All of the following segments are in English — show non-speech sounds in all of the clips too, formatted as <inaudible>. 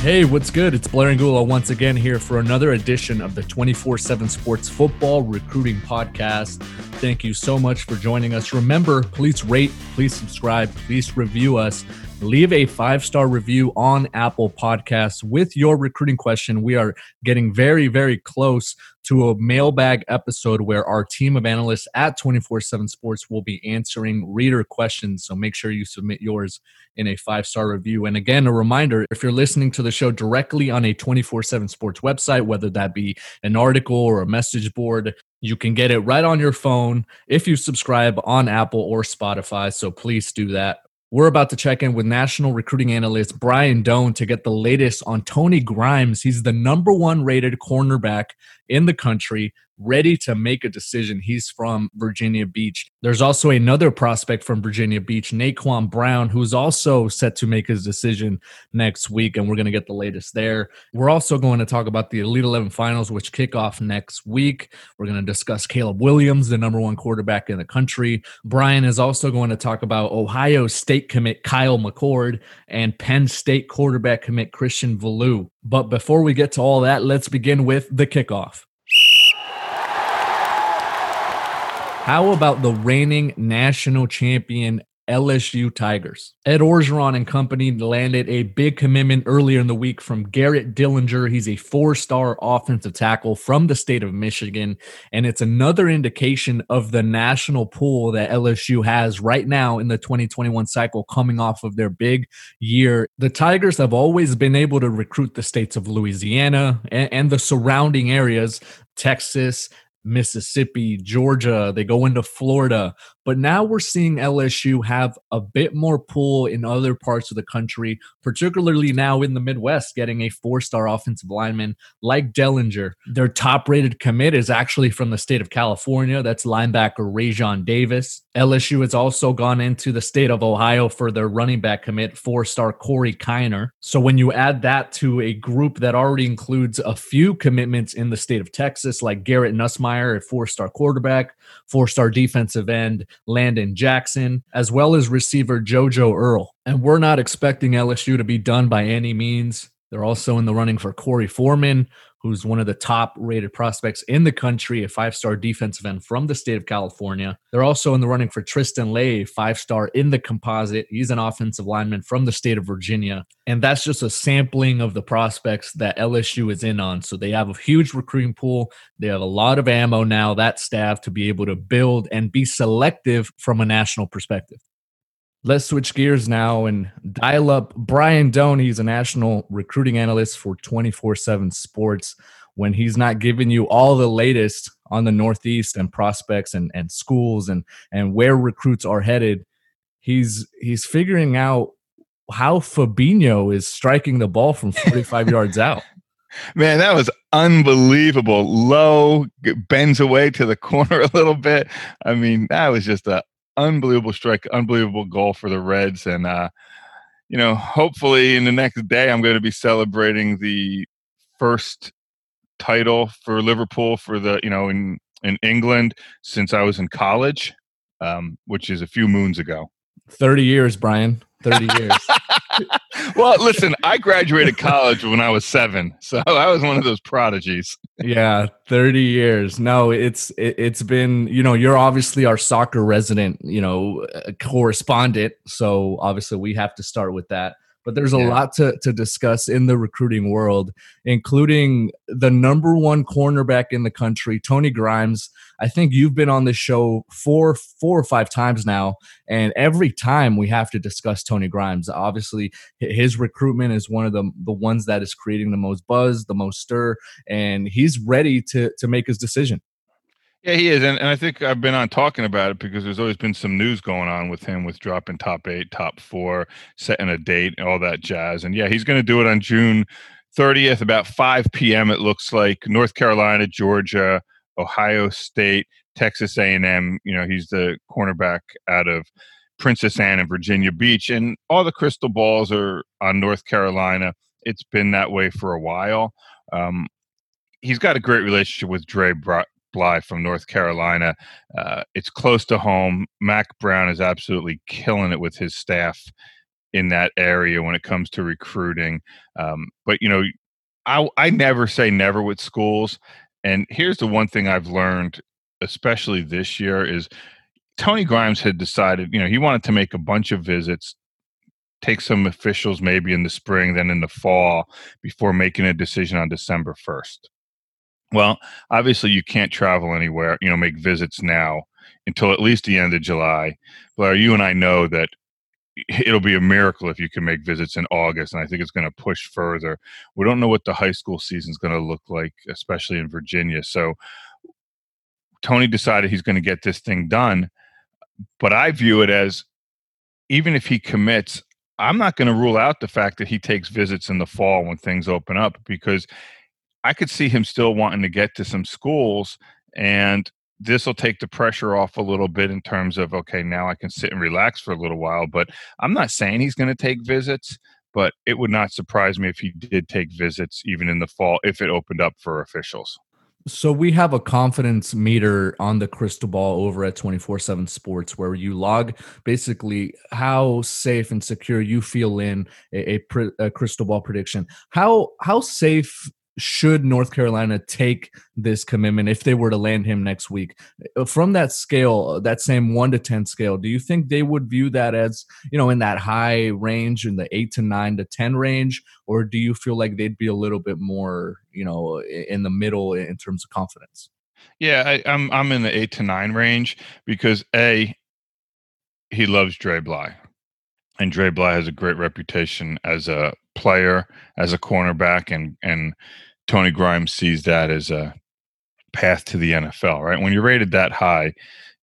Hey, what's good? It's Blair Angulo once again here for another edition of the 24 7 Sports Football Recruiting Podcast. Thank you so much for joining us. Remember, please rate, please subscribe, please review us. Leave a five star review on Apple Podcasts with your recruiting question. We are getting very, very close to a mailbag episode where our team of analysts at 24 7 Sports will be answering reader questions. So make sure you submit yours in a five star review. And again, a reminder if you're listening to the show directly on a 24 7 Sports website, whether that be an article or a message board, you can get it right on your phone if you subscribe on Apple or Spotify. So please do that. We're about to check in with national recruiting analyst Brian Dohn to get the latest on Tony Grimes. He's the number one rated cornerback in the country ready to make a decision. He's from Virginia Beach. There's also another prospect from Virginia Beach, Naquan Brown, who's also set to make his decision next week, and we're going to get the latest there. We're also going to talk about the Elite 11 finals, which kick off next week. We're going to discuss Caleb Williams, the number one quarterback in the country. Brian is also going to talk about Ohio State commit Kyle McCord and Penn State quarterback commit Christian Veilleux. But before we get to all that, let's begin with the kickoff. How about the reigning national champion LSU Tigers. Ed Orgeron and company landed a big commitment earlier in the week from Garrett Dellinger. He's a four star offensive tackle from the state of Michigan. And it's another indication of the national pool that LSU has right now in the 2021 cycle coming off of their big year. The Tigers have always been able to recruit the states of Louisiana and, and the surrounding areas, Texas, Mississippi, Georgia, they go into Florida. But now we're seeing LSU have a bit more pull in other parts of the country, particularly now in the Midwest, getting a four star offensive lineman like Dellinger. Their top rated commit is actually from the state of California. That's linebacker Raesjon Davis. LSU has also gone into the state of Ohio for their running back commit, four star Corey Kiner. So when you add that to a group that already includes a few commitments in the state of Texas, like Garrett Nussmeier, a four star quarterback, four star defensive end, Landon Jackson, as well as receiver JoJo Earle. And we're not expecting LSU to be done by any means. They're also in the running for Korey Foreman, who's one of the top rated prospects in the country, a five star defensive end from the state of California. They're also in the running for Tristan Leigh, five star in the composite. He's an offensive lineman from the state of Virginia. And that's just a sampling of the prospects that LSU is in on. So they have a huge recruiting pool. They have a lot of ammo now, that staff, to be able to build and be selective from a national perspective. Let's switch gears now and dial up Brian Dohn. He's a national recruiting analyst for 24 7 Sports. When he's not giving you all the latest on the Northeast and prospects and, and schools and, and where recruits are headed, he's he's figuring out how Fabinho is striking the ball from 45 <laughs> yards out. Man, that was unbelievable. Low, bends away to the <laughs> corner a little bit. I mean, that was just a unbelievable strike, unbelievable goal for the Reds. And, uh, you know, hopefully in the next day, I'm going to be celebrating the first title for Liverpool for the, you know, in, in England since I was in college, um, which is a few moons ago. 30 years, Brian. 30 years. <laughs> well, listen, I graduated college when I was seven, so I was one of those prodigies. yeah, 30 years. No, it's it, it's been you know you're obviously our soccer resident, you know, uh, correspondent. So obviously we have to start with that. But there's a yeah. lot to, to discuss in the recruiting world, including the number one cornerback in the country, Tony Grimes. I think you've been on this show four, four or five times now, and every time we have to discuss Tony Grimes. Obviously, his recruitment is one of the the ones that is creating the most buzz, the most stir, and he's ready to to make his decision. Yeah, he is, and, and I think I've been on talking about it because there's always been some news going on with him with dropping top eight, top four, setting a date, all that jazz. And yeah, he's going to do it on June 30th, about 5 p.m. It looks like North Carolina, Georgia, Ohio State, Texas A&M. You know, he's the cornerback out of Princess Anne and Virginia Beach, and all the crystal balls are on North Carolina. It's been that way for a while. Um, he's got a great relationship with Dre Bly from North Carolina. Uh, it's close to home. Mack Brown is absolutely killing it with his staff in that area when it comes to recruiting. Um, but you know, I I never say never with schools. And here's the one thing I've learned, especially this year, is Tony Grimes had decided, you know, he wanted to make a bunch of visits, take some officials maybe in the spring, then in the fall, before making a decision on December 1st. Well, obviously, you can't travel anywhere, you know, make visits now until at least the end of July. But you and I know that it'll be a miracle if you can make visits in August, and I think it's going to push further. We don't know what the high school season is going to look like, especially in Virginia. So Tony decided he's going to get this thing done, but I view it as even if he commits, I'm not going to rule out the fact that he takes visits in the fall when things open up because I could see him still wanting to get to some schools and this will take the pressure off a little bit in terms of okay now i can sit and relax for a little while but i'm not saying he's going to take visits but it would not surprise me if he did take visits even in the fall if it opened up for officials so we have a confidence meter on the crystal ball over at 24/7 Sports where you log basically how safe and secure you feel in a, a, a crystal ball prediction. How how safe should North Carolina take this commitment if they were to land him next week? Uh, from that scale, that same one to 10 scale, do you think they would view that as, you know, in that high range, in the eight to nine to 10 range? Or do you feel like they'd be a little bit more, you know, in the middle in terms of confidence? Yeah, I, I'm I'm in the eight to nine range because a he loves Dre Bly, and Dre Bly has a great reputation as a player, as a cornerback, and and Tony Grimes sees that as a path to the NFL. Right when you're rated that high,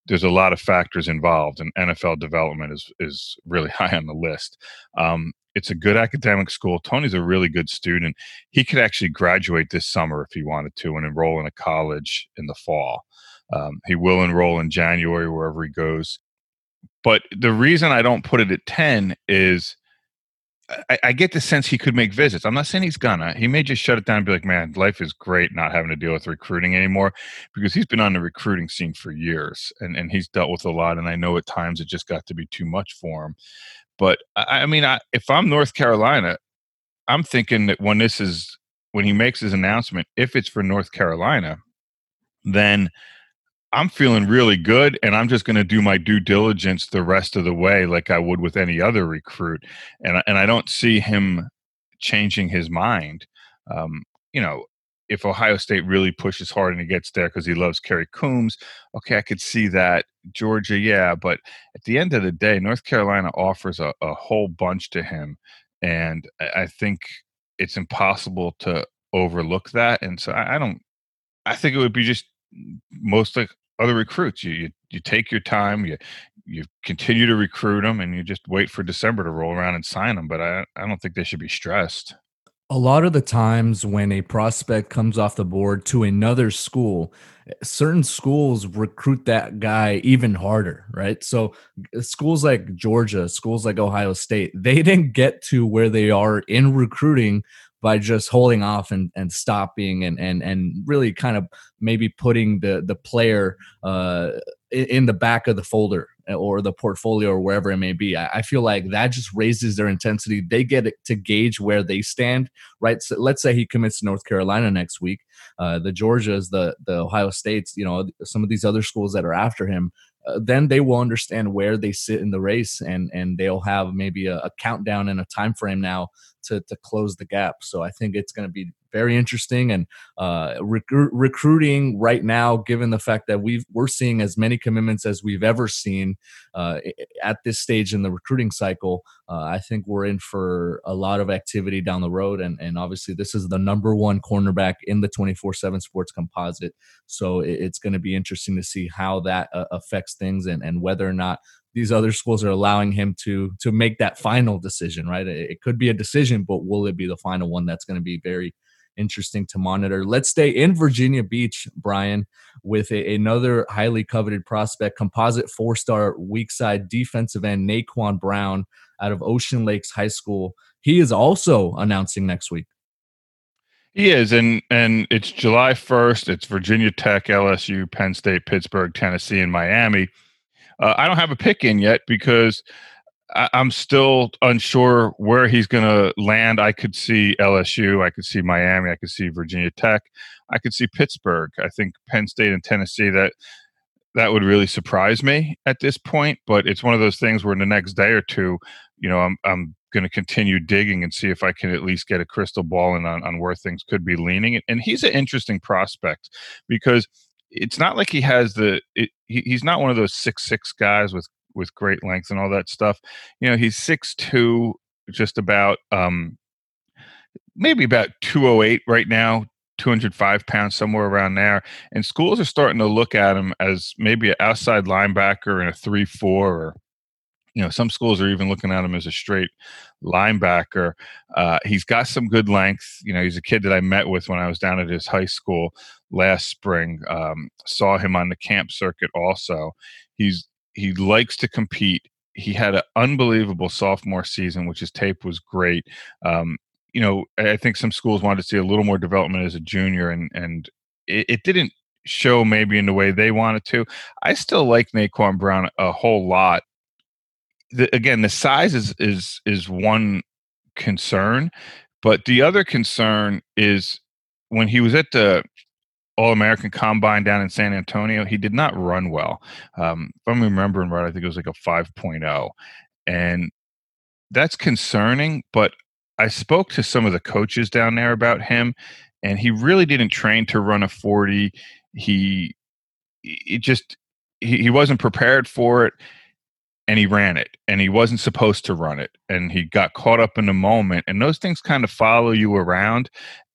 there's a lot of factors involved, and NFL development is is really <laughs> high on the list. Um, it's a good academic school. Tony's a really good student. He could actually graduate this summer if he wanted to and enroll in a college in the fall. Um, he will enroll in January wherever he goes. But the reason I don't put it at 10 is I, I, get the sense he could make visits. I'm not saying he's gonna. He may just shut it down and be like, man, life is great not having to deal with recruiting anymore because he's been on the recruiting scene for years and, and he's dealt with a lot. And I know at times it just got to be too much for him. But I, I mean, I, if I'm North Carolina, I'm thinking that when this is, when he makes his announcement, if it's for North Carolina, then – I'm feeling really good and I'm just going to do my due diligence the rest of the way like I would with any other recruit and and I don't see him changing his mind um, you know if Ohio State really pushes hard and he gets there because he loves Kerry Coombs, okay, I could see that. Georgia, yeah, but at the end of the day, North Carolina offers a, a whole bunch to him, and I think it's impossible to overlook that. And so I, I don't. I think it would be just most like other recruits. You, you you take your time. You you continue to recruit them, and you just wait for December to roll around and sign them. But I I don't think they should be stressed. A lot of the times when a prospect comes off the board to another school, eh, certain schools recruit that guy even harder, right? So schools like Georgia, schools like Ohio State, they <laughs> didn't get to where they are in recruiting by just holding off and, and stopping and, and and really kind of maybe putting the the player uh, in the back of the folder or the portfolio or wherever it may be. I, I, feel like that just raises their intensity. They get to gauge where they stand, right? So let's say he commits to North Carolina next week. Uh, the Georgias, the the Ohio States, you know, some of these other schools that are after him uh, then they will understand where they sit in the race and and they'll have maybe a, a countdown and a time frame now to to close the gap. So I think it's going to be very interesting and uh, recruiting right now, given the fact that we we're seeing as many commitments as we've ever seen uh, at this stage in the recruiting cycle. Uh, I think we're in for a lot of activity down the road, and and obviously this is the number one cornerback in the twenty four seven Sports composite. So it's going to be interesting to see how that uh, affects things and and whether or not these other schools are allowing him to to make that final decision right it, could be a decision but will it be the final one that's going to be very interesting to monitor. Let's stay in Virginia Beach, Brian, with a, another highly coveted prospect, composite four star weak side defensive end, Naquan Brown out of Ocean Lakes High School. He is also announcing next week. He is, and and it's July first. It's Virginia Tech, LSU, Penn State, Pittsburgh, Tennessee, and Miami. Uh, I don't have a pick in yet because I, am still unsure where he's going to land. I could see LSU, I could see Miami, I could see Virginia Tech, I could see Pittsburgh. I think Penn State and Tennessee that that would really surprise me at this point. But it's one of those things where in the next day or two, you know, I'm I'm going to continue digging and see if I can at least get a crystal ball in on, on where things could be leaning. And he's an interesting prospect because it's not like he has the it, he, he's not one of those six six guys with with great length and all that stuff. You know, he's six two, just about um, maybe about two oh eight right now, 205 pounds, somewhere around there. And schools are starting to look at him as maybe an outside linebacker in a 3 4 or you know, some schools are even looking at him as a straight linebacker. Uh, he's got some good length. You know, he's a kid that I met with when I was down at his high school last spring. Um, saw him on the camp circuit also. He's he likes to compete. He had an unbelievable sophomore season, which his tape was great. Um, you know, I think some schools wanted to see a little more development as a junior, and and it, it didn't show maybe in the way they wanted to. I still like Naquan Brown a whole lot. The, again, the size is is is one concern, but the other concern is when he was at the all American Combine down in San Antonio, he did not run well. Um, if I'm remembering right, I think it was like a 5.0. And that's concerning. But I spoke to some of the coaches down there about him, and he really didn't train to run a 40. He, he just, he, he wasn't prepared for it and he ran it and he wasn't supposed to run it and he got caught up in the moment and those things kind of follow you around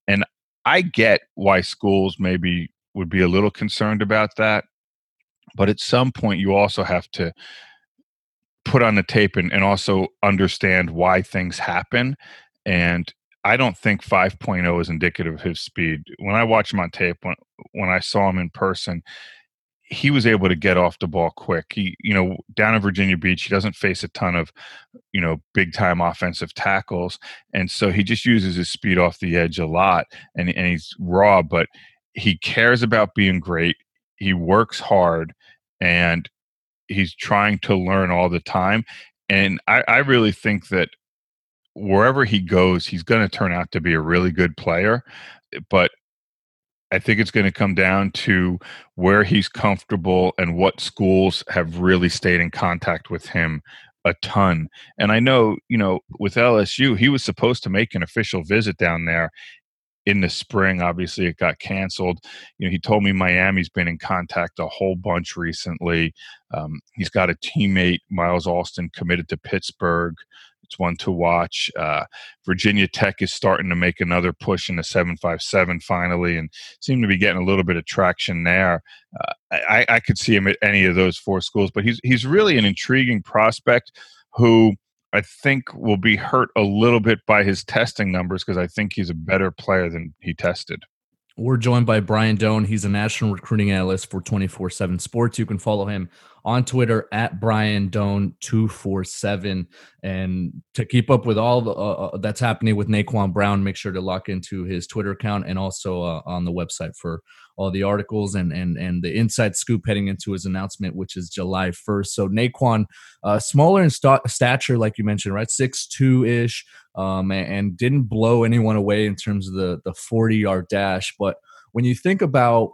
and I get why schools maybe would be a little concerned about that. But at some point, you also have to put on the tape and, and also understand why things happen. And I don't think 5.0 is indicative of his speed. When I watch him on tape, when, when I saw him in person, he was able to get off the ball quick. He, you know, down in Virginia Beach, he doesn't face a ton of, you know, big time offensive tackles, and so he just uses his speed off the edge a lot. And and he's raw, but he cares about being great. He works hard, and he's trying to learn all the time. And I, I really think that wherever he goes, he's going to turn out to be a really good player. But I think it's going to come down to where he's comfortable and what schools have really stayed in contact with him a ton. And I know, you know, with LSU, he was supposed to make an official visit down there in the spring. Obviously, it got canceled. You know, he told me Miami's been in contact a whole bunch recently. Um, he's got a teammate, Miles Austin, committed to Pittsburgh. It's one to watch. Uh, Virginia Tech is starting to make another push in the 757 finally and seem to be getting a little bit of traction there. Uh, I, I could see him at any of those four schools, but he's, he's really an intriguing prospect who I think will be hurt a little bit by his testing numbers because I think he's a better player than he tested. We're joined by Brian Dohn. He's a national recruiting analyst for 24 7 Sports. You can follow him on Twitter at Brian Dohn247. And to keep up with all the, uh, uh, that's happening with Naquan Brown, make sure to lock into his Twitter account and also uh, on the website for all the articles and and and the inside scoop heading into his announcement, which is July 1st. So Naquan, uh, smaller in st- stature, like you mentioned, right, six two ish, um, and, and didn't blow anyone away in terms of the the 40 yard dash. But when you think about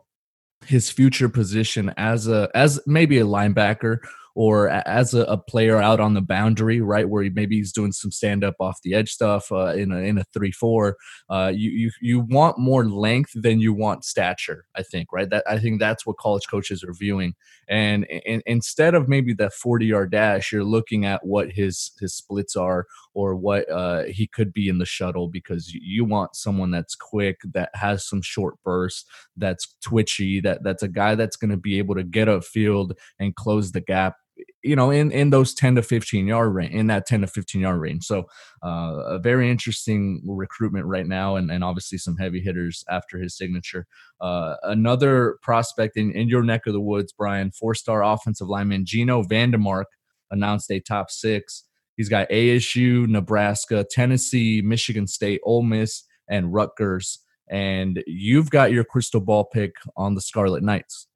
his future position as a as maybe a linebacker or as a, a, player out on the boundary, right, where he, maybe he's doing some stand up off the edge stuff uh, in a in a three four. Uh, you you you want more length than you want stature. I think, right? That I think that's what college coaches are viewing. And, and instead of maybe that forty yard dash, you're looking at what his his splits are or what uh, he could be in the shuttle because you want someone that's quick, that has some short bursts, that's twitchy, that that's a guy that's going to be able to get upfield and close the gap you know in in those 10 to 15 yard range in that 10 to 15 yard range. So uh, a very interesting recruitment right now and, and obviously some heavy hitters after his signature. Uh, another prospect in, in your neck of the woods brian four star offensive lineman gino vandemark announced a top six. He's got asu nebraska tennessee michigan state Ole miss and rutgers. And you've got your crystal ball pick on the scarlet knights.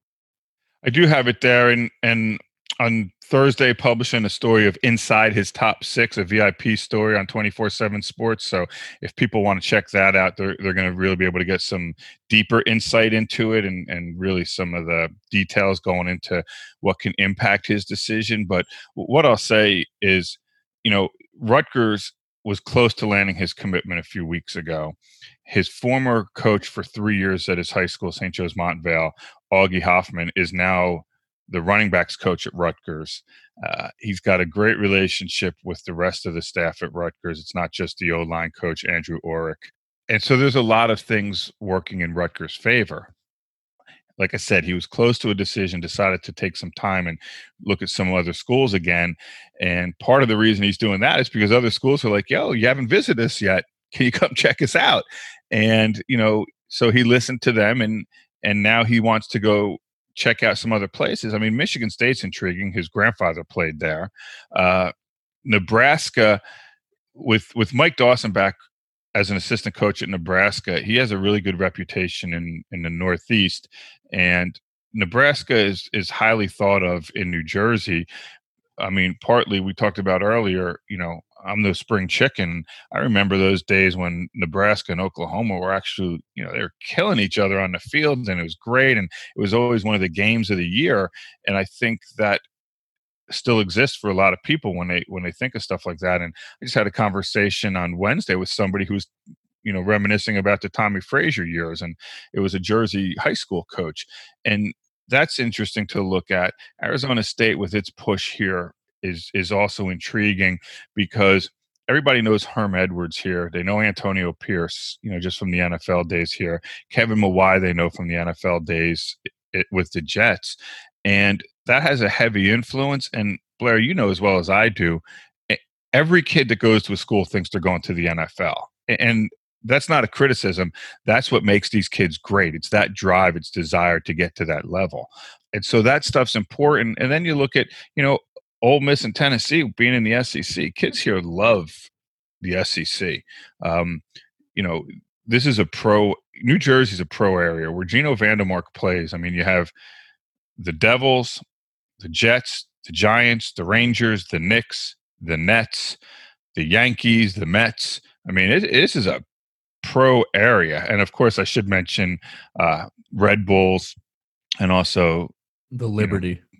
I do have it there, and and on Thursday publishing a story of inside his top six, a VIP story on 24 7 sports. So if people want to check that out, they're, they're going to really be able to get some deeper insight into it and, and really some of the details going into what can impact his decision. But what I'll say is, you know, Rutgers was close to landing his commitment a few weeks ago. His former coach for three years at his high school, St. Joe's Montvale, Augie Hoffman, is now the running backs coach at Rutgers. Uh, he's got a great relationship with the rest of the staff at Rutgers. It's not just the O line coach, Andrew Aurich. And so there's a lot of things working in Rutgers' favor. Like I said, he was close to a decision, decided to take some time and look at some other schools again. And part of the reason he's doing that is because other schools are like, yo, you haven't visited us yet. Can you come <laughs> check us out? And, you know, so he listened to them and and now he wants to go check out some other places. I mean, Michigan State's intriguing. His grandfather played there. Uh, Nebraska, with with Mike Dawson back as an assistant coach at Nebraska, he has a really good reputation in in the Northeast, and Nebraska is is highly thought of in New Jersey. I mean, partly we talked about earlier. You know, I'm the spring chicken. I remember those days when Nebraska and Oklahoma were actually, you know, they were killing each other on the field, and it was great. And it was always one of the games of the year. And I think that still exists for a lot of people when they when they think of stuff like that. And I just had a conversation on Wednesday with somebody who's you know reminiscing about the Tommie Frazier years, and it was a Jersey high school coach, and that's interesting to look at. Arizona State with its push here is is also intriguing because everybody knows Herm Edwards here. They know Antonio Pierce, you know, just from the NFL days here. Kevin Mawae, they know from the NFL days it, with the Jets, and that has a heavy influence. And Blair, you know as well as I do, every kid that goes to a school thinks they're going to the NFL, and that's not a criticism. That's what makes these kids great. It's that drive, it's desire to get to that level. And so that stuff's important. And then you look at, you know, Ole Miss and Tennessee being in the SEC, kids here love the SEC. Um, you know, this is a pro. New Jersey's a pro area where Gino Vandemark plays. I mean, you have the Devils, the Jets, the Giants, the Rangers, the Knicks, the Nets, the Yankees, the Mets. I mean, it, this is a pro area, and of course, I should mention uh, Red Bulls and also the Liberty. You know,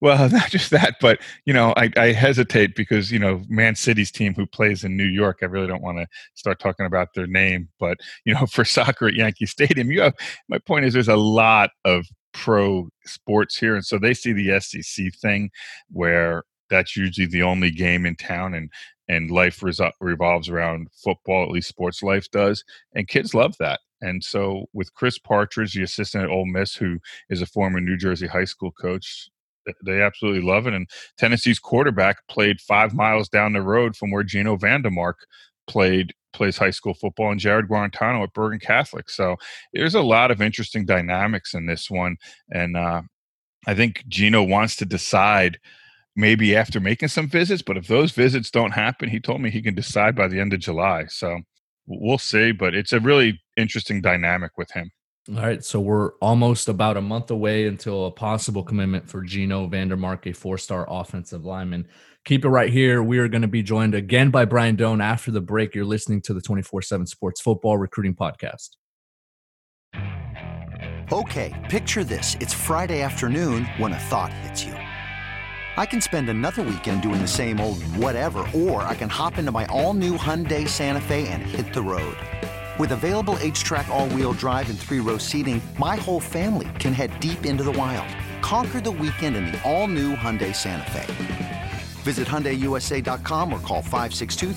well, <laughs> not just that, but you know, I, I, hesitate because you know, Man City's team who plays in New York. I really don't want to start talking about their name, but <laughs> you know, for soccer at Yankee Stadium, you have. My point is, there's a lot of pro sports here, and so they see the SEC thing where that's usually the only game in town, and and life resol- revolves around football. At least sports life does, and kids love that. And so, with Chris Partridge, the assistant at Ole Miss, who is a former New Jersey high school coach, they absolutely love it. And Tennessee's quarterback played five miles down the road from where Gino Vandemark played plays high school football and Jarrett Guarantano at Bergen Catholic. So there's a lot of interesting dynamics in this one. And uh, I think Gino wants to decide maybe after making some visits, but if those visits don't happen, he told me he can decide by the end of July. So we'll see. But it's a really interesting dynamic with him. All right, so we're almost about a month away until a possible commitment for Gino Vandermark, a four-star offensive lineman. Keep it right here. We are going to be joined again by Brian Dohn after the break. You're listening to the 24/7 Sports Football Recruiting Podcast. Okay, picture this. It's Friday afternoon when a thought hits you. I can spend another weekend doing the same old whatever, or I can hop into my all new Hyundai Santa Fe and hit the road. With available HTRAC, all wheel drive, and three row seating, my whole family can head deep into the wild. Conquer the weekend in the all new Hyundai Santa Fe. Visit HyundaiUSA.com or call 562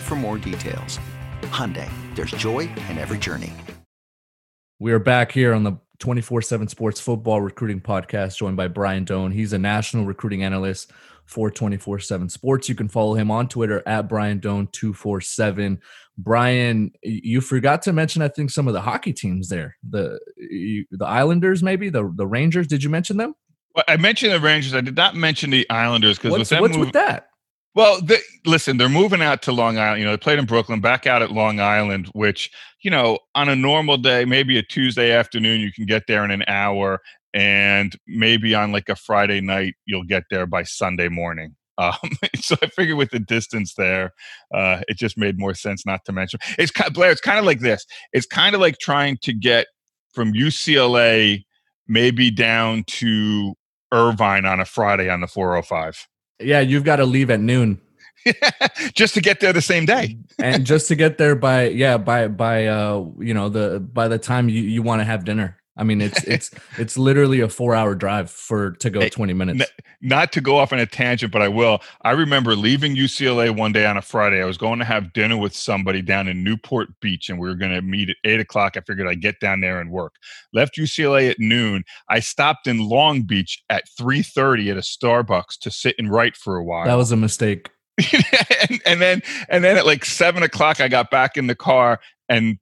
for more details. Hyundai, there's joy in every journey. We are back here on the 24 7 Sports Football Recruiting Podcast, joined by Brian Dohn. He's a national recruiting analyst for 24 7 Sports. You can follow him on Twitter at Brian Dohn 247. Brian, you forgot to mention, I think, some of the hockey teams there. The the Islanders, maybe the the Rangers. Did you mention them? Well, I mentioned the Rangers. I did not mention the Islanders because what's, what's with that? Well, they, listen, they're moving out to Long Island. You know, they played in Brooklyn, back out at Long Island, which, you know, on a normal day, maybe a Tuesday afternoon, you can get there in an hour. And maybe on like a Friday night, you'll get there by Sunday morning. Um, <laughs> so I figured with the distance there, uh, it just made more sense not to mention. It's kind of, Blair. It's kind of like this. It's kind of like trying to get from UCLA maybe down to Irvine on a Friday on the 405. Yeah, you've got to leave at noon. <laughs> just to get there the same day. and just to get there by yeah, by by uh you know, the by the time you, you want to have dinner. I mean, it's it's <laughs> it's literally a four hour drive for to go twenty minutes. Not to go off on a tangent, but I will. I remember leaving UCLA one day on a Friday. I was going to have dinner with somebody down in Newport Beach, and we were going to meet at eight o'clock. I figured I'd get down there and work. Left UCLA at noon. I stopped in Long Beach at three thirty at a Starbucks to sit and write for a while. That was a mistake. <laughs> and, and then and then at like seven o'clock, I got back in the car and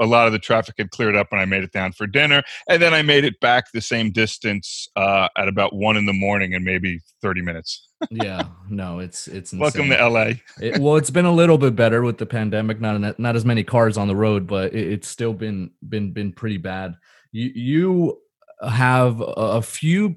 a lot of the traffic had cleared up and I made it down for dinner. And then I made it back the same distance uh, at about one in the morning in maybe 30 minutes. yeah, no, it's it's insane. welcome to LA. it, well, it's been a little bit better with the pandemic. Not not as many cars on the road, but it, it's still been been been pretty bad. You you have a few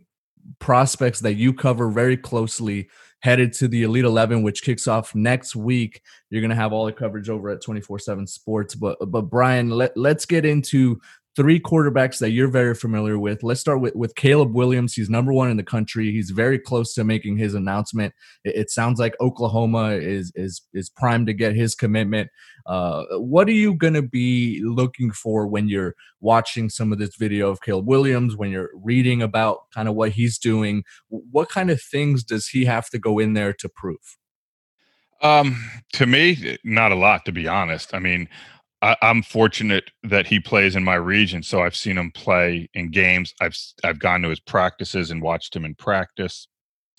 prospects that you cover very closely headed to the Elite 11, which kicks off next week. You're going to have all the coverage over at 24 7 Sports. But, but Brian, let, let's get into three quarterbacks that you're very familiar with. Let's start with, with Caleb Williams. He's number one in the country. He's very close to making his announcement. It, it sounds like Oklahoma is is is primed to get his commitment. Uh, what are you going to be looking for when you're watching some of this video of Caleb Williams? When you're reading about kind of what he's doing, what kind of things does he have to go in there to prove? Um, to me, not a lot, to be honest. I mean, I, am fortunate that he plays in my region, so I've seen him play in games. I've I've gone to his practices and watched him in practice,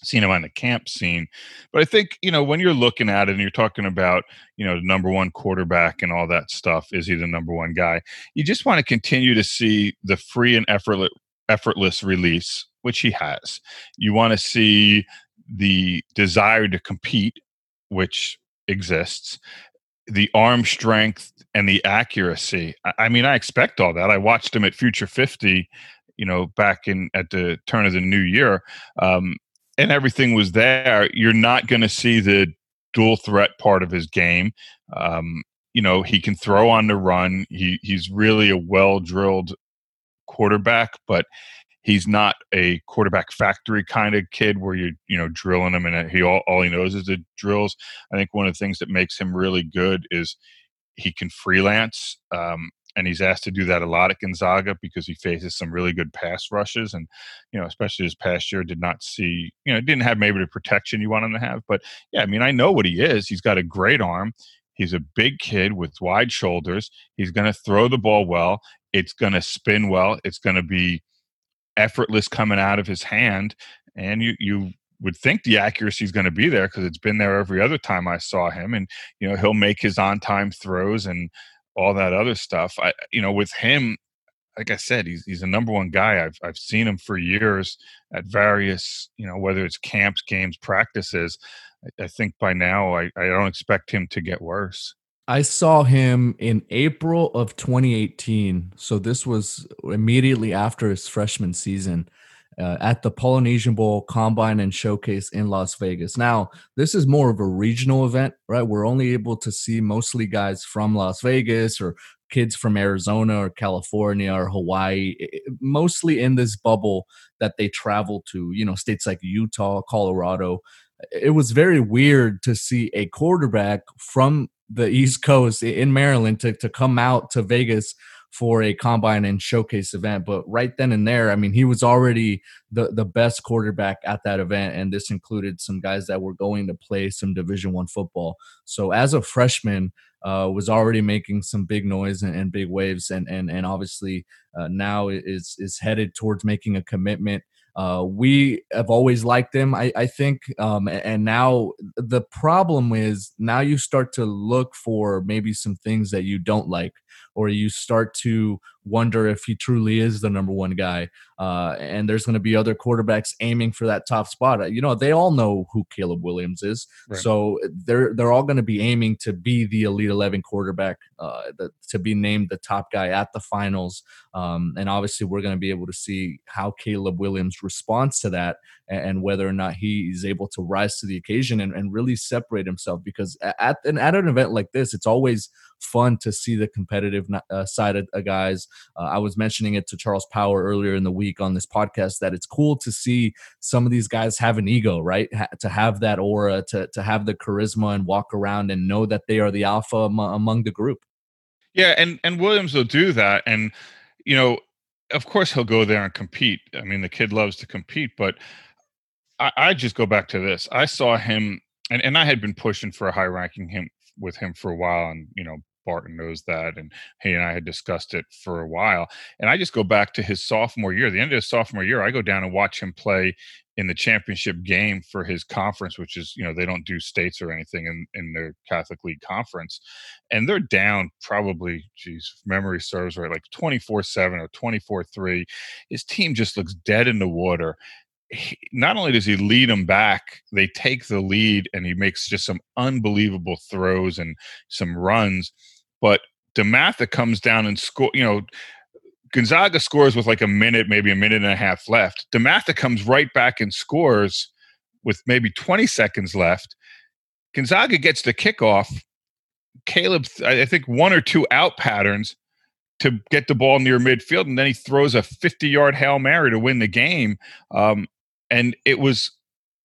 seen him on the camp scene. But I think you know when you're looking at it and you're talking about you know the number one quarterback and all that stuff, is he the number one guy? You just want to continue to see the free and effortless effortless release, which he has. You want to see the desire to compete, which exists the arm strength and the accuracy. I mean, I expect all that. I watched him at Future 50, you know, back in at the turn of the new year, um, and everything was there. You're not going to see the dual threat part of his game. Um, you know, he can throw on the run. He he's really a well drilled quarterback, but he's not a quarterback factory kind of kid where you're you know drilling him and he all, all he knows is the drills i think one of the things that makes him really good is he can freelance um, and he's asked to do that a lot at gonzaga because he faces some really good pass rushes and you know especially his past year did not see you know didn't have maybe the protection you want him to have but yeah i mean i know what he is he's got a great arm He's a big kid with wide shoulders. He's going to throw the ball well. It's going to spin well. It's going to be effortless coming out of his hand, and you you would think the accuracy is going to be there because it's been there every other time I saw him, and you know he'll make his on time throws and all that other stuff. I you know with him, like I said, he's he's a number one guy. I've I've seen him for years at various you know whether it's camps, games, practices. I, I think by now I, I don't expect him to get worse. I saw him in April of 2018. So this was immediately after his freshman season uh, at the Polynesian Bowl Combine and Showcase in Las Vegas. Now, this is more of a regional event, right? We're only able to see mostly guys from Las Vegas or kids from Arizona or California or Hawaii, mostly in this bubble that they travel to, you know, states like Utah, Colorado. It was very weird to see a quarterback from the East Coast in Maryland to, to come out to Vegas for a combine and showcase event. But right then and there, I mean, he was already the the best quarterback at that event, and this included some guys that were going to play some Division One football. So as a freshman, uh, was already making some big noise and, and big waves, and and and obviously uh, now is is headed towards making a commitment. Uh, we have always liked him, I, I think. Um, and now the problem is now you start to look for maybe some things that you don't like or you start to wonder if he truly is the number one guy. Uh, and there's going to be other quarterbacks aiming for that top spot. You know, they all know who Caleb Williams is, right. so they're they're all going to be aiming to be the elite eleven quarterback, uh, the, to be named the top guy at the finals. Um, and obviously, we're going to be able to see how Caleb Williams responds to that and, and whether or not he is able to rise to the occasion and, and really separate himself. Because at an at an event like this, it's always fun to see the competitive uh, side of guys. Uh, I was mentioning it to Charles Power earlier in the week on this podcast that it's cool to see some of these guys have an ego, right? Ha- to have that aura, to to have the charisma and walk around and know that they are the alpha am- among the group. Yeah, and and Williams will do that, and you know, of course he'll go there and compete. I mean, the kid loves to compete, but I, I just go back to this. I saw him, and and I had been pushing for a high ranking him with him for a while, and you know, Barton knows that, and he and I had discussed it for a while. And I just go back to his sophomore year. The end of his sophomore year, I go down and watch him play in the championship game for his conference, which is you know they don't do states or anything in in the Catholic League conference, and they're down probably, geez, memory serves right, like twenty four seven or twenty four three. His team just looks dead in the water. He, not only does he lead them back, they take the lead and he makes just some unbelievable throws and some runs. But DeMatha comes down and score. You know, Gonzaga scores with like a minute, maybe a minute and a half left. DeMatha comes right back and scores with maybe 20 seconds left. Gonzaga gets the kickoff. Caleb, I think one or two out patterns to get the ball near midfield, and then he throws a 50 yard hail mary to win the game. Um, and it was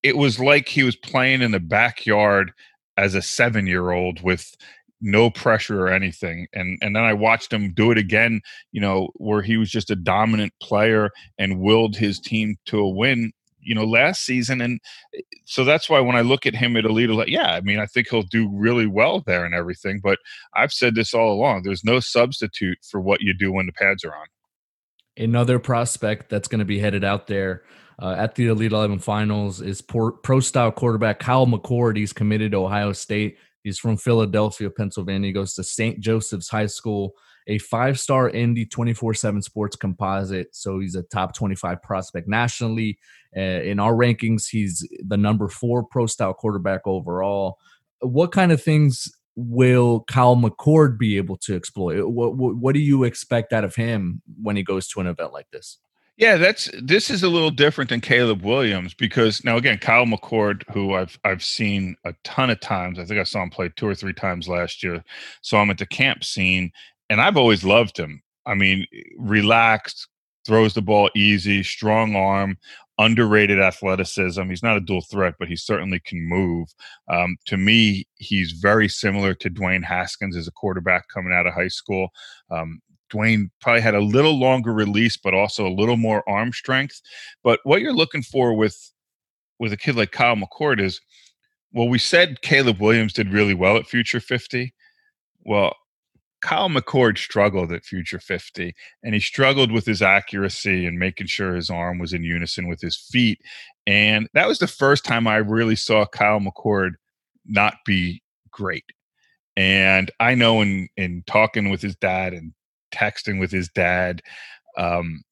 it was like he was playing in the backyard as a seven year old with no pressure or anything. And and then I watched him do it again, you know, where he was just a dominant player and willed his team to a win, you know, last season. And eh, so that's why when I look at him at Elite, yeah, I mean, I think he'll do really well there and everything. But I've said this all along: there's no substitute for what you do when the pads are on. Another prospect that's going to be headed out there. Uh, at the Elite 11 finals is pro style quarterback Kyle McCord. He's committed to Ohio State. He's from Philadelphia, Pennsylvania. He goes to St. Joseph's High School, a five star Indy 24 7 sports composite. So he's a top 25 prospect nationally. Uh, in our rankings, he's the number four pro style quarterback overall. What kind of things will Kyle McCord be able to exploit? What, what, what do you expect out of him when he goes to an event like this? Yeah, that's this is a little different than Caleb Williams because now again, Kyle McCord, who I've I've seen a ton of times. I think I saw him play two or three times last year. Saw him at the camp scene, and I've always loved him. I mean, relaxed, throws the ball easy, strong arm, underrated athleticism. He's not a dual threat, but he certainly can move. Um, to me, he's very similar to Dwayne Haskins as a quarterback coming out of high school. Um, Dwayne probably had a little longer release, but also a little more arm strength. But what you're looking for with with a kid like Kyle McCord is, well, we said Caleb Williams did really well at Future 50. Well, Kyle McCord struggled at Future 50, and he struggled with his accuracy and making sure his arm was in unison with his feet. And that was the first time I really saw Kyle McCord not be great. And I know in in talking with his dad and texting with his dad. Um,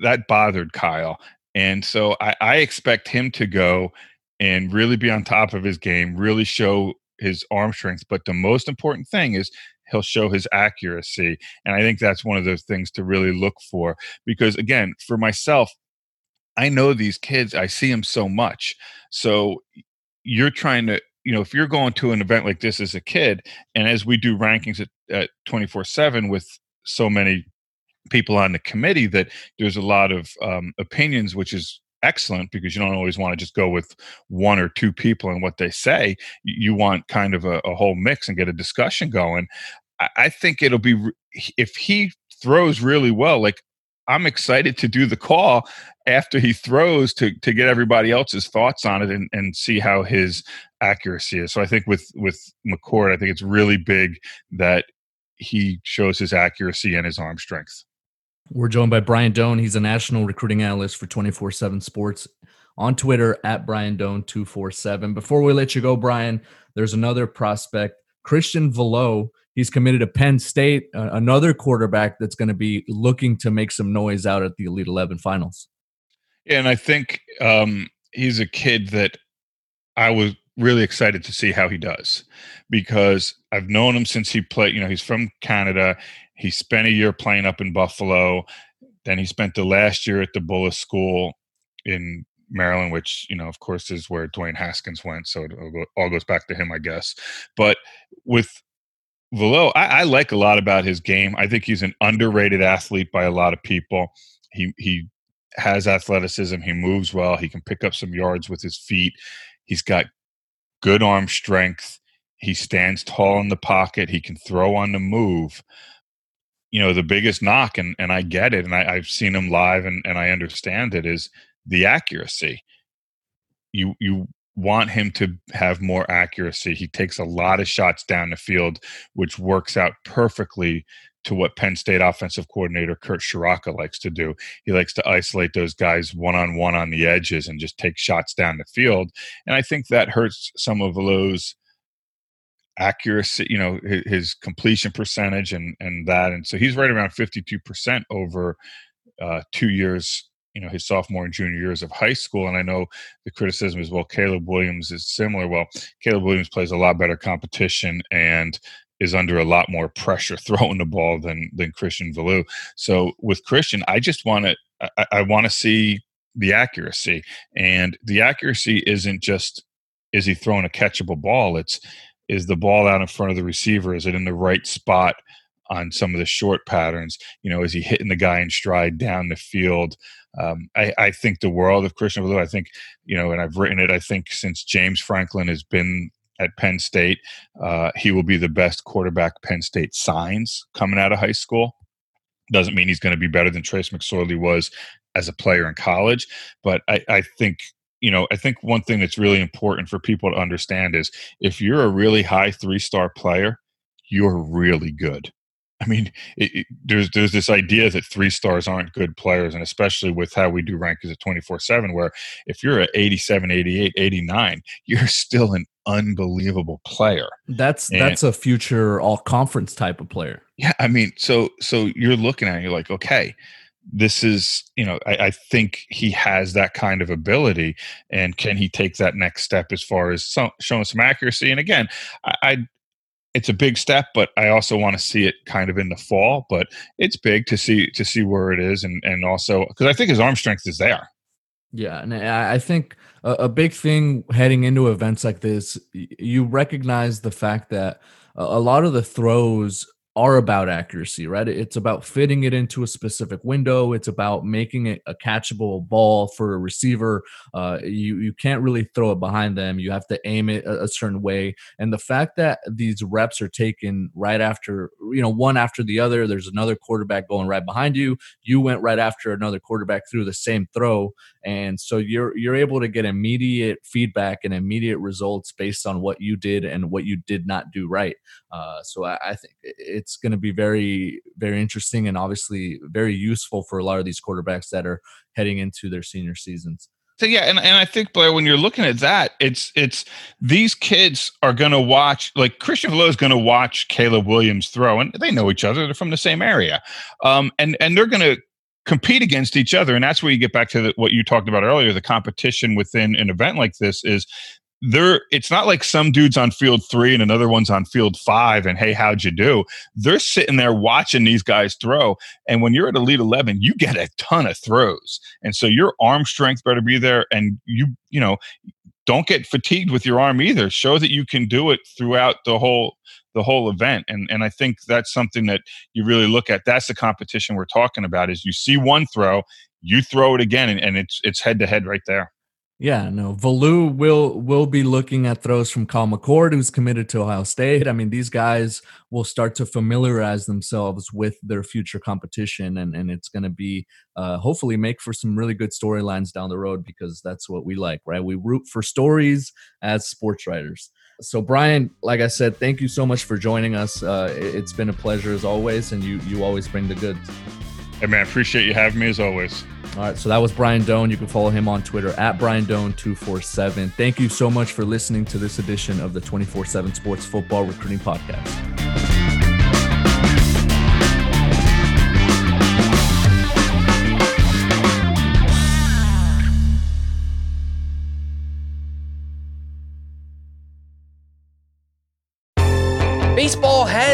that bothered Kyle. And so I, I expect him to go and really be on top of his game, really show his arm strength. But the most important thing is he'll show his accuracy. And I think that's one of those things to really look for. Because again, for myself, I know these kids, I see them so much. So you're trying to you know, if you're going to an event like this as a kid, and as we do rankings at, at 24 7 with so many people on the committee, that there's a lot of um, opinions, which is excellent because you don't always want to just go with one or two people and what they say. You want kind of a, a whole mix and get a discussion going. I, I think it'll be, if he throws really well, like I'm excited to do the call after he throws to to get everybody else's thoughts on it and, and see how his accuracy is. So I think with with McCord, I think it's really big that he shows his accuracy and his arm strength. We're joined by Brian Dohn. He's a national recruiting analyst for 24 7 Sports on Twitter at Brian Dohn247. Before we let you go, Brian, there's another prospect, Christian Veilleux. He's committed to Penn State, uh, another quarterback that's going to be looking to make some noise out at the Elite 11 finals. And I think um, he's a kid that I was really excited to see how he does because I've known him since he played. You know, he's from Canada. He spent a year playing up in Buffalo. Then he spent the last year at the Bullis School in Maryland, which you know, of course, is where Dwayne Haskins went. So it all goes back to him, I guess. But with Veilleux, I, I, like a lot about his game. I think he's an underrated athlete by a lot of people. He he has athleticism. He moves well. He can pick up some yards with his feet. He's got good arm strength. He stands tall in the pocket. He can throw on the move. You know, the biggest knock, and, and I get it, and I, I've seen him live and, and I understand it, is the accuracy. You you want him to have more accuracy. He takes a lot of shots down the field, which works out perfectly to what Penn State offensive coordinator Kurt Ciarrocca likes to do. He likes to isolate those guys one on one on the edges and just take shots down the field. And I think that hurts some of those accuracy, you know, his, his completion percentage and and that. And so he's right around 52% over uh, two years you know his sophomore and junior years of high school and i know the criticism is well caleb williams is similar well caleb williams plays a lot better competition and is under a lot more pressure <laughs> throwing the ball than than christian Veilleux. so with christian i just want to i, I want to see the accuracy and the accuracy isn't just is he throwing a catchable ball it's is the ball out in front of the receiver is it in the right spot on some of the short patterns you know is he hitting the guy in stride down the field um, I, I, think the world of Christian Veilleux. I think, you know, and I've written it, I think since James Franklin has been at Penn State, uh, he will be the best quarterback Penn State signs coming out of high school. Doesn't mean he's going to be better than Trace McSorley was as a player in college, but I, I think you know, I think one thing that's really important for people to understand is if you're a really high three star player, you're really good. I mean, it, it, there's there's this idea that three stars aren't good players, and especially with how we do rankings at 24 7, where if you're at 87, 88, 89, <laughs> you're still an unbelievable player. That's and, that's a future all conference type of player. Yeah, I mean, so so you're looking at it, you're like, okay, this is you know I, I, think he has that kind of ability and can he take that next step as far as some, showing some accuracy and again I, I it's a big step, but I also want to see it kind of in the fall. But it's big to see to see where it is, and and also because I think his arm strength is there. Yeah, and I think a, big thing heading into events like this, you recognize the fact that a lot of the throws are about accuracy, right? It's about fitting it into a specific window. It's about making it a catchable ball for a receiver. Uh, you you can't really throw it behind them. You have to aim it a, a, certain way. And the fact that these reps are taken right after, you know, one after the other. There's another quarterback going right behind you. You went right after another quarterback through the same throw, and so you're you're able to get immediate feedback and immediate results based on what you did and what you did not do right. Uh, so I, I think it's going to be very very interesting and obviously very useful for a lot of these quarterbacks that are heading into their senior seasons. So yeah, and, and I think Blair, when you're looking at that, it's it's these kids are gonna watch like Christian Veilleux is gonna watch Caleb Williams throw, and they know each other, they're from the same area. Um, and and they're gonna compete against each other. And that's where you get back to the, what you talked about earlier the competition within an event like this is there it's not like some dudes on field three and another one's on field five and hey how'd you do? They're sitting there watching these guys throw. And when you're at elite 11 you get a ton of throws. And so your arm strength better be there. And you you know don't get fatigued with your arm either. Show that you can do it throughout the whole the whole event. And and I think that's something that you really look at. That's the competition we're talking about. Is you see one throw, you throw it again, and, and it's it's head to head right there. Yeah, no. Veilleux will will be looking at throws from Kyle McCord, who's committed to Ohio State. I mean, these guys will start to familiarize themselves with their future competition, and and it's going to be uh, hopefully make for some really good storylines down the road because that's what we like, right? We root for stories as sports writers. So, Brian, like I said, thank you so much for joining us. Uh, it's been a pleasure as always, and you you always bring the goods. Hey man, appreciate you having me as always. All right, so that was Brian Dohn. You can follow him on Twitter at Brian Dohn247. Thank you so much for listening to this edition of the 24 7 Sports Football Recruiting Podcast.